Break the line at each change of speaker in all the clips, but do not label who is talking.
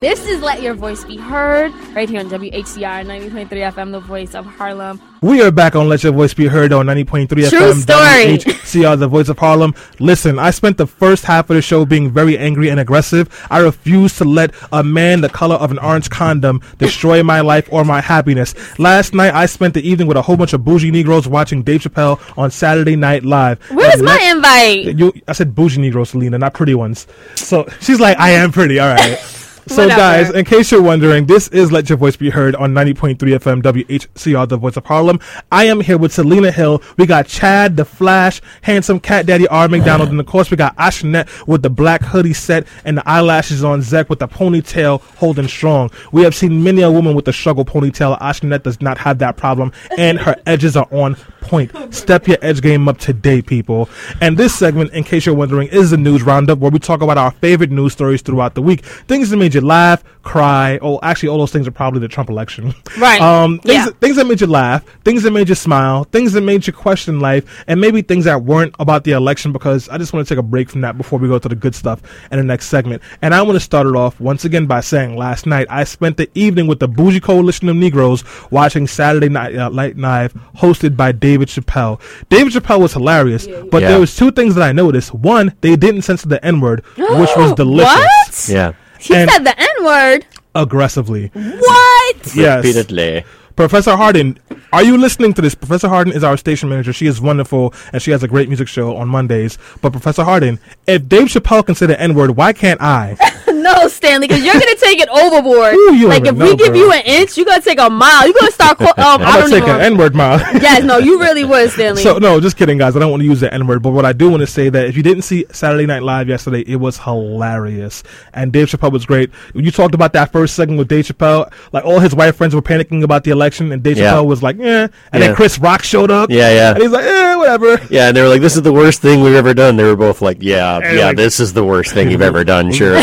This is Let Your Voice Be Heard right here on WHCR 90.3 FM, the voice of Harlem.
We are back on Let Your Voice Be Heard on 90.3
True
FM.
story.
WHCR, the voice of Harlem. Listen, I spent the first half of the show being very angry and aggressive. I refuse to let a man the color of an orange condom destroy my life or my happiness. Last night, I spent the evening with a whole bunch of bougie Negroes watching Dave Chappelle on Saturday Night Live.
Where's my invite?
you, I said bougie Negroes, Selena, not pretty ones. So she's like, I am pretty, all right. So,
Whatever.
guys, in case you're wondering, this is Let Your Voice Be Heard on 90.3 FM WHCR, the voice of Harlem. I am here with Selena Hill. We got Chad, the Flash, handsome cat daddy R. McDonald, and of course, we got Ashnet with the black hoodie set and the eyelashes on Zek with the ponytail holding strong. We have seen many a woman with the struggle ponytail. Ashnet does not have that problem, and her edges are on point. Step your edge game up today, people. And this segment, in case you're wondering, is the news roundup where we talk about our favorite news stories throughout the week. Things that made you laugh, cry. Oh, actually, all those things are probably the Trump election.
Right.
Um, things,
Yeah.
things that made you laugh, things that made you smile, things that made you question life, and maybe things that weren't about the election because I just want to take a break from that before we go to the good stuff in the next segment. And I want to start it off once again by saying last night I spent the evening with the Bougie Coalition of Negroes watching Saturday Night uh, Light Knife hosted by David Chappelle. David Chappelle was hilarious, but
Yeah.
there was two things that I noticed. One, they didn't censor the N word, which was delicious.
What?
Yeah.
He
And-
said the N word.
Aggressively.
What?
Yes.
Repeatedly.
Professor Hardin, are you listening to this? Professor Hardin is our station manager. She is wonderful and she has a great music show on Mondays. But Professor Hardin, if Dave Chappelle can say the N word, why can't I?
no, Stanley, because you're gonna take it overboard.
Ooh,
like if
even
we
know,
give
girl.
you an inch, you're gonna take a mile. You're gonna start. Qu- um, I
I'm
don't
gonna take an N word mile.
yes, no, you really would, Stanley.
So no, just kidding, guys. I don't want to use the N word, but what I do want to say that if you didn't see Saturday Night Live yesterday, it was hilarious, and Dave Chappelle was great. You talked about that first segment with Dave Chappelle, like all his white friends were panicking about the election, and Dave
Yeah.
Chappelle was like, "Yeah," and then Chris Rock showed up,
Yeah, yeah.
and he's like, "Eh, whatever."
Yeah, and they were like, "This is the worst thing we've ever done." They were both like, "Yeah,
And
yeah,
like-
this is the worst thing you've ever done." Sure.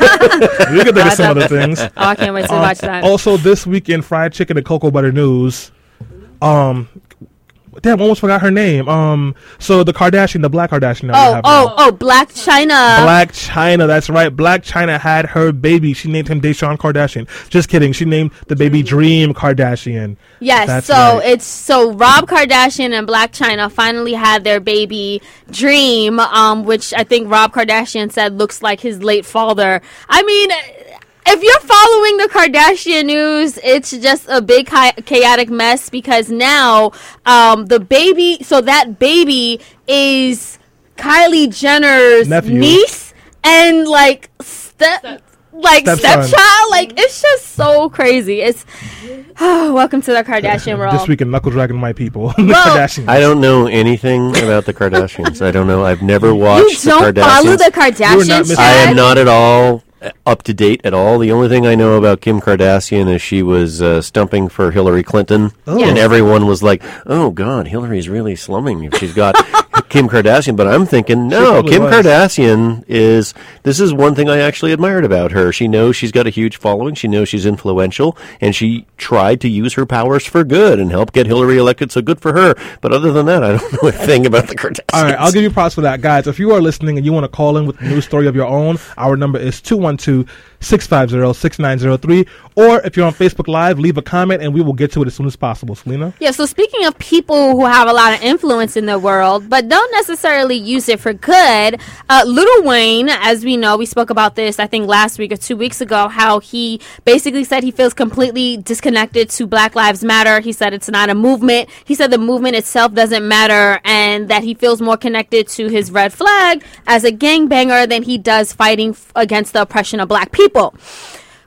We can think of some other things.
oh, I can't wait to watch that.
Also, this weekend, fried chicken and cocoa butter news. Um, damn, I almost forgot her name. Um, so the Kardashian, the Black Kardashian.
oh,
have
oh,
now.
oh, Blac Chyna.
Blac Chyna. That's right. Blac Chyna had her baby. She named him Deshaun Kardashian. Just kidding. She named the baby Dream Kardashian.
Yes,
That's
so
right.
it's so Rob Kardashian and Blac Chyna finally had their baby Dream, um, which I think Rob Kardashian said looks like his late father. I mean, if you're following the Kardashian news, it's just a big chi- chaotic mess because now um, the baby, so that baby is Kylie Jenner's
Nephew.
niece and like step. Like
Stepson.
stepchild, like it's just so crazy. It's welcome to the Kardashian world.
This week in Knuckle Dragon My People. the
Well-
Kardashians.
I don't know anything about the Kardashians. I don't know. I've never watched the
don't
Kardashians.
follow the
You are not
Kardashians,
I am not at all up to date at all. The only thing I know about Kim Kardashian is she was uh, stumping for Hillary Clinton,
Oh.
and everyone was like, "Oh God, Hillary's really slumming if she's got Kim Kardashian." But I'm thinking, no, Kim
was.
Kardashian is. This is one thing I actually admired about her. She knows she's got a huge following. She knows she's influential, and she tried to use her powers for good and help get Hillary elected. So good for her. But other than that, I don't know a thing about the Kardashians.
All right, I'll give you props for that, guys. If you are listening and you want to call in with a news story of your own, our number is 212-650-6903. Or if you're on Facebook Live, leave a comment and we will get to it as soon as possible. Selena?
Yeah, so speaking of people who have a lot of influence in the world, but don't necessarily use it for good, uh, Little Wayne, as we know, we spoke about this, I think, last week or two weeks ago, how he basically said he feels completely disconnected to Black Lives Matter. He said it's not a movement. He said the movement itself doesn't matter and that he feels more connected to his red flag as a gangbanger than he does fighting f- against the oppression of black people.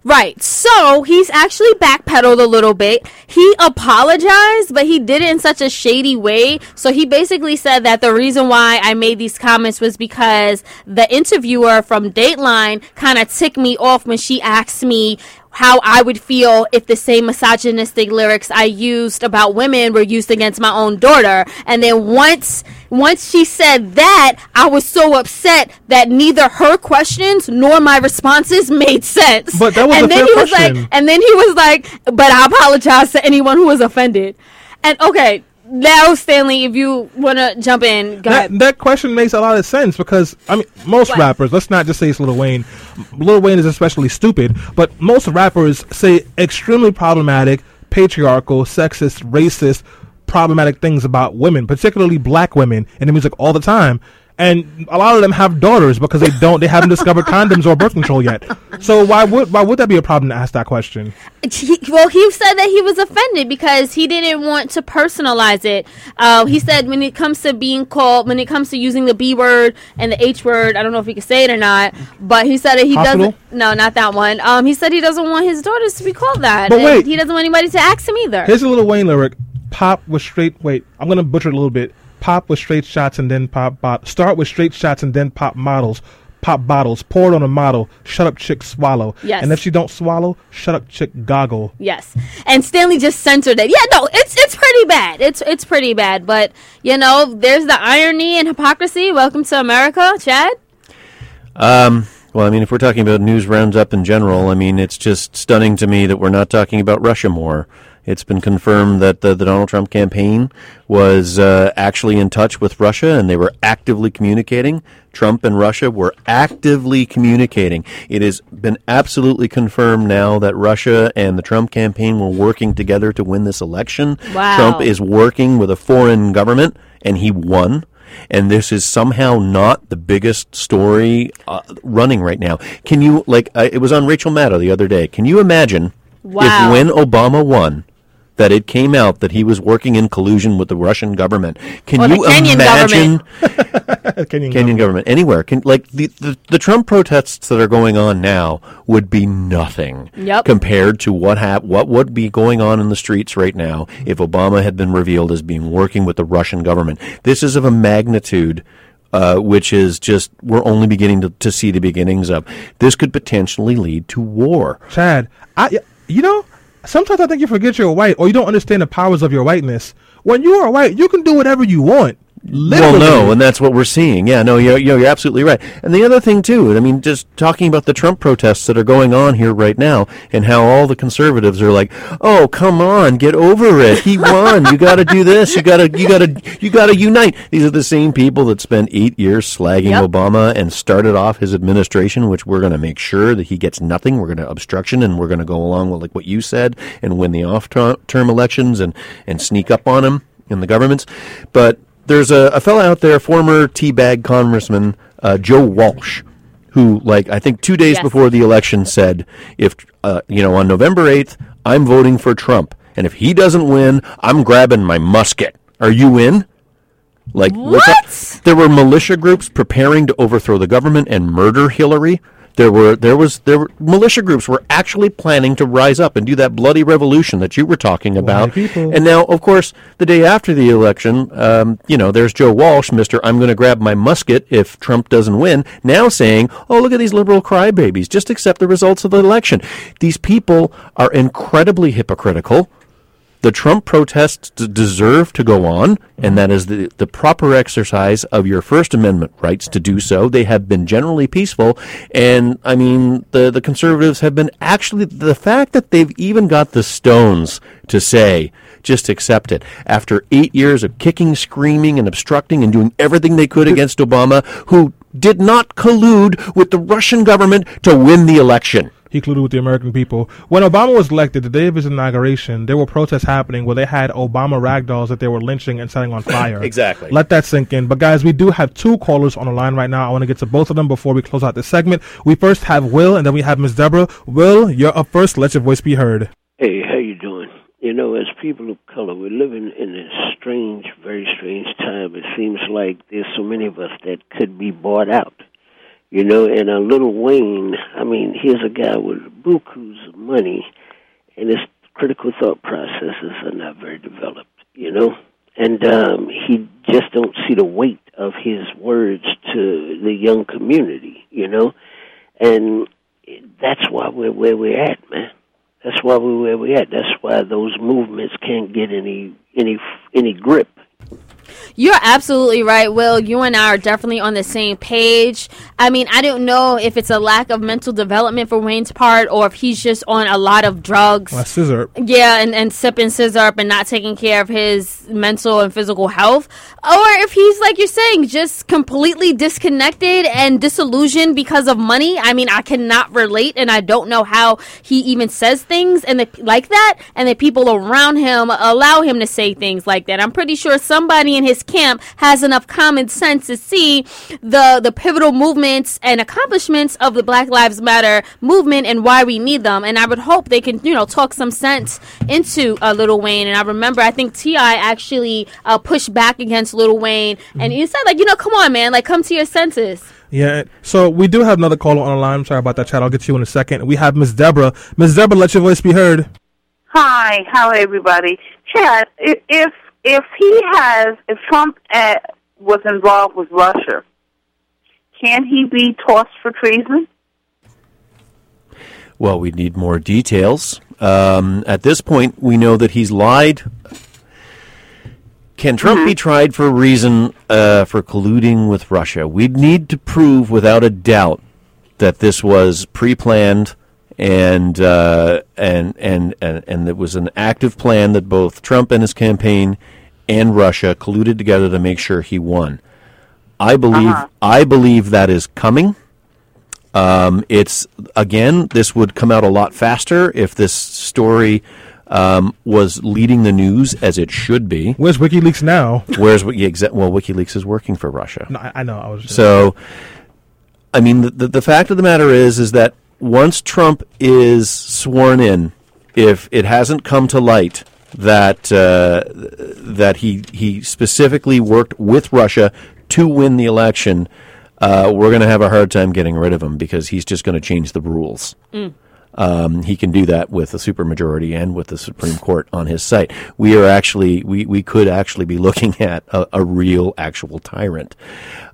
Right. So he's actually backpedaled a little bit. He apologized, but he did it in such a shady way. So he basically said that the reason why I made these comments was because the interviewer from Dateline kind of ticked me off when she asked me how I would feel if the same misogynistic lyrics I used about women were used against my own daughter. And then once once she said that, I was so upset that neither her questions nor my responses made sense.
But that was
and
a
then
fair
he was
question.
like and then he was like, but I apologize to anyone who was offended. And okay, now, Stanley, if you want to jump in, go
that,
ahead.
that question makes a lot of sense because I mean most
What?
rappers. Let's not just say it's Lil Wayne. Lil Wayne is especially stupid, but most rappers say extremely problematic, patriarchal, sexist, racist, problematic things about women, particularly black women, in the music all the time. And a lot of them have daughters because they don't. They haven't discovered condoms or birth control yet. So why would why would that be a problem to ask that question?
He, well, he said that he was offended because he didn't want to personalize it. Uh, he said when it comes to being called, when it comes to using the B word and the H word, I don't know if he could say it or not, but he said that he
Hospital?
doesn't. No, not that one. Um, he said he doesn't want his daughters to be called that.
But
and
wait.
he doesn't want anybody to ask him either.
Here's a little Wayne lyric. Pop was straight. Wait, I'm gonna butcher it a little bit. Pop with straight shots and then pop bot. Start with straight shots and then pop models. Pop bottles. Pour it on a model. Shut up, chick. Swallow.
Yes.
And if she don't swallow, shut up, chick. Goggle.
Yes, and Stanley just censored it. Yeah, no, it's it's pretty bad. It's it's pretty bad. But you know, there's the irony and hypocrisy. Welcome to America, Chad.
Um, well, I mean, if we're talking about news roundup in general, I mean, it's just stunning to me that we're not talking about Russia more. It's been confirmed that the, the Donald Trump campaign was uh, actually in touch with Russia and they were actively communicating. Trump and Russia were actively communicating. It has been absolutely confirmed now that Russia and the Trump campaign were working together to win this election.
Wow.
Trump is working with a foreign government and he won and this is somehow not the biggest story uh, running right now. Can you like? Uh, it was on Rachel Maddow the other day. Can you imagine
Wow.
if when Obama won? That it came out that he was working in collusion with the Russian government. Can
Or the
you
Kenyan
imagine
Kenyan
Kenyan government anywhere? Can like the, the the Trump protests that are going on now would be nothing
Yep.
compared to what hap- what would be going on in the streets right now if Obama had been revealed as being working with the Russian government. This is of a magnitude uh, which is just we're only beginning to, to see the beginnings of. This could potentially lead to war.
Chad, I, you know, sometimes I think you forget you're white or you don't understand the powers of your whiteness. When you are white, you can do whatever you want. Literally.
Well, no, and that's what we're seeing. Yeah, no, you're, you're, absolutely right. And the other thing, too, I mean, just talking about the Trump protests that are going on here right now and how all the conservatives are like, oh, come on, get over it. He won. you got to do this. You got to, you got to, you got to unite. These are the same people that spent eight years slagging
Yep.
Obama and started off his administration, which we're going to make sure that he gets nothing. We're going to obstruction and we're going to go along with like what you said and win the off-term elections and, and sneak up on him in the governments. But there's a, a fella out there, former teabag congressman uh, Joe Walsh, who, like, I think two days
Yes.
before the election said, if, uh, you know, on November 8th, I'm voting for Trump. And if he doesn't win, I'm grabbing my musket. Are you in? Like?
What?
There were militia groups preparing to overthrow the government and murder Hillary. There were there was there were militia groups were actually planning to rise up and do that bloody revolution that you were talking about. And now, of course, the day after the election, um, you know, there's Joe Walsh, Mister. I'm going to grab my musket if Trump doesn't win. Now saying, "Oh, look at these liberal crybabies. Just accept the results of the election." These people are incredibly hypocritical the Trump protests d- deserve to go on, and mm-hmm. that is the, the proper exercise of your First Amendment rights to do so. They have been generally peaceful, and I mean, the, the conservatives have been actually, the fact that they've even got the stones to say, just accept it. After eight years of kicking, screaming, and obstructing and doing everything they could against Obama, who did not collude with the Russian government to win the election.
He colluded with the American people. When Obama was elected, the day of his inauguration, there were protests happening where they had Obama ragdolls that they were lynching and setting on fire.
Exactly.
Let that sink in. But guys, we do have two callers on the line right now. I want to get to both of them before we close out this segment. We first have Will, and then we have Miss Deborah. Will, you're up first. Let your voice be heard.
Hey, how you doing? You know, as people of color, we're living in a strange, very strange time. It seems like there's so many of us that could be bought out. You know, and a little Wayne, I mean, here's a guy with bukus of money, and his critical thought processes are not very developed, you know? And um, he just don't see the weight of his words to the young community, you know? And that's why we're where we're at, man. That's why we're where we're at. That's why those movements can't get any any any grip.
You're absolutely right, Will. You and I are definitely on the same page. I mean, I don't know if it's a lack of mental development for Wayne's part or if he's just on a lot of drugs.
Well, sizzurp.
Yeah, and, and sipping sizzurp and not taking care of his mental and physical health. Or if he's, like you're saying, just completely disconnected and disillusioned because of money. I mean, I cannot relate and I don't know how he even says things and the, like that and the people around him allow him to say things like that. I'm pretty sure somebody in his camp has enough common sense to see the the pivotal movements and accomplishments of the Black Lives Matter movement and why we need them. And I would hope they can, you know, talk some sense into uh, Little Wayne. And I remember, I think T.I. actually uh, pushed back against Little Wayne, and he said, like, you know, come on, man, like, come to your senses.
Yeah, so we do have another caller on the line. I'm sorry about that, Chad. I'll get to you in a second. We have Miss Deborah. Miss Deborah, let your voice be heard.
Hi, how everybody? Chad, if if, he has, if Trump uh, was involved with Russia, can he be tossed for treason?
Well, we need more details. Um, at this point, we know that he's lied. Can Trump be tried for a reason uh, for colluding with Russia? We'd need to prove without a doubt that this was pre-planned and uh, and and and and it was an active plan that both Trump and his campaign and Russia colluded together to make sure he won. I believe I believe that is coming. Um, it's again, this would come out a lot faster if this story um, was leading the news as it should be.
Where's WikiLeaks now?
Whereas, yeah, well, WikiLeaks is working for Russia.
No, I, I know. I was just,
So, I mean, the, the, the fact of the matter is, is that once Trump is sworn in, if it hasn't come to light that uh, that he he specifically worked with Russia to win the election, uh, we're going to have a hard time getting rid of him because he's just going to change the rules. Um, he can do that with a supermajority and with the Supreme Court on his site. We are actually, we, we could actually be looking at a, a real, actual tyrant.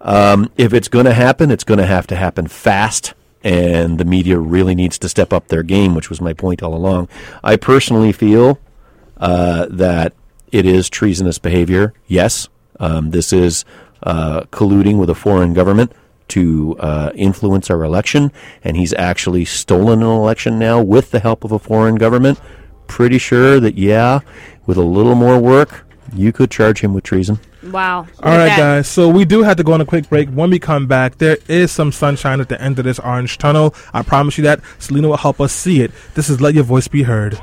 Um, if it's going to happen, it's going to have to happen fast. And the media really needs to step up their game, which was my point all along. I personally feel uh, that it is treasonous behavior. Yes, um, this is uh, colluding with a foreign government to uh, influence our election, and he's actually stolen an election now with the help of a foreign government. Pretty sure that, yeah, with a little more work, you could charge him with treason.
Wow.
All right, guys. So we do have to go on a quick break. When we come back, there is some sunshine at the end of this orange tunnel. I promise you that. Selena will help us see it. This is Let Your Voice Be Heard.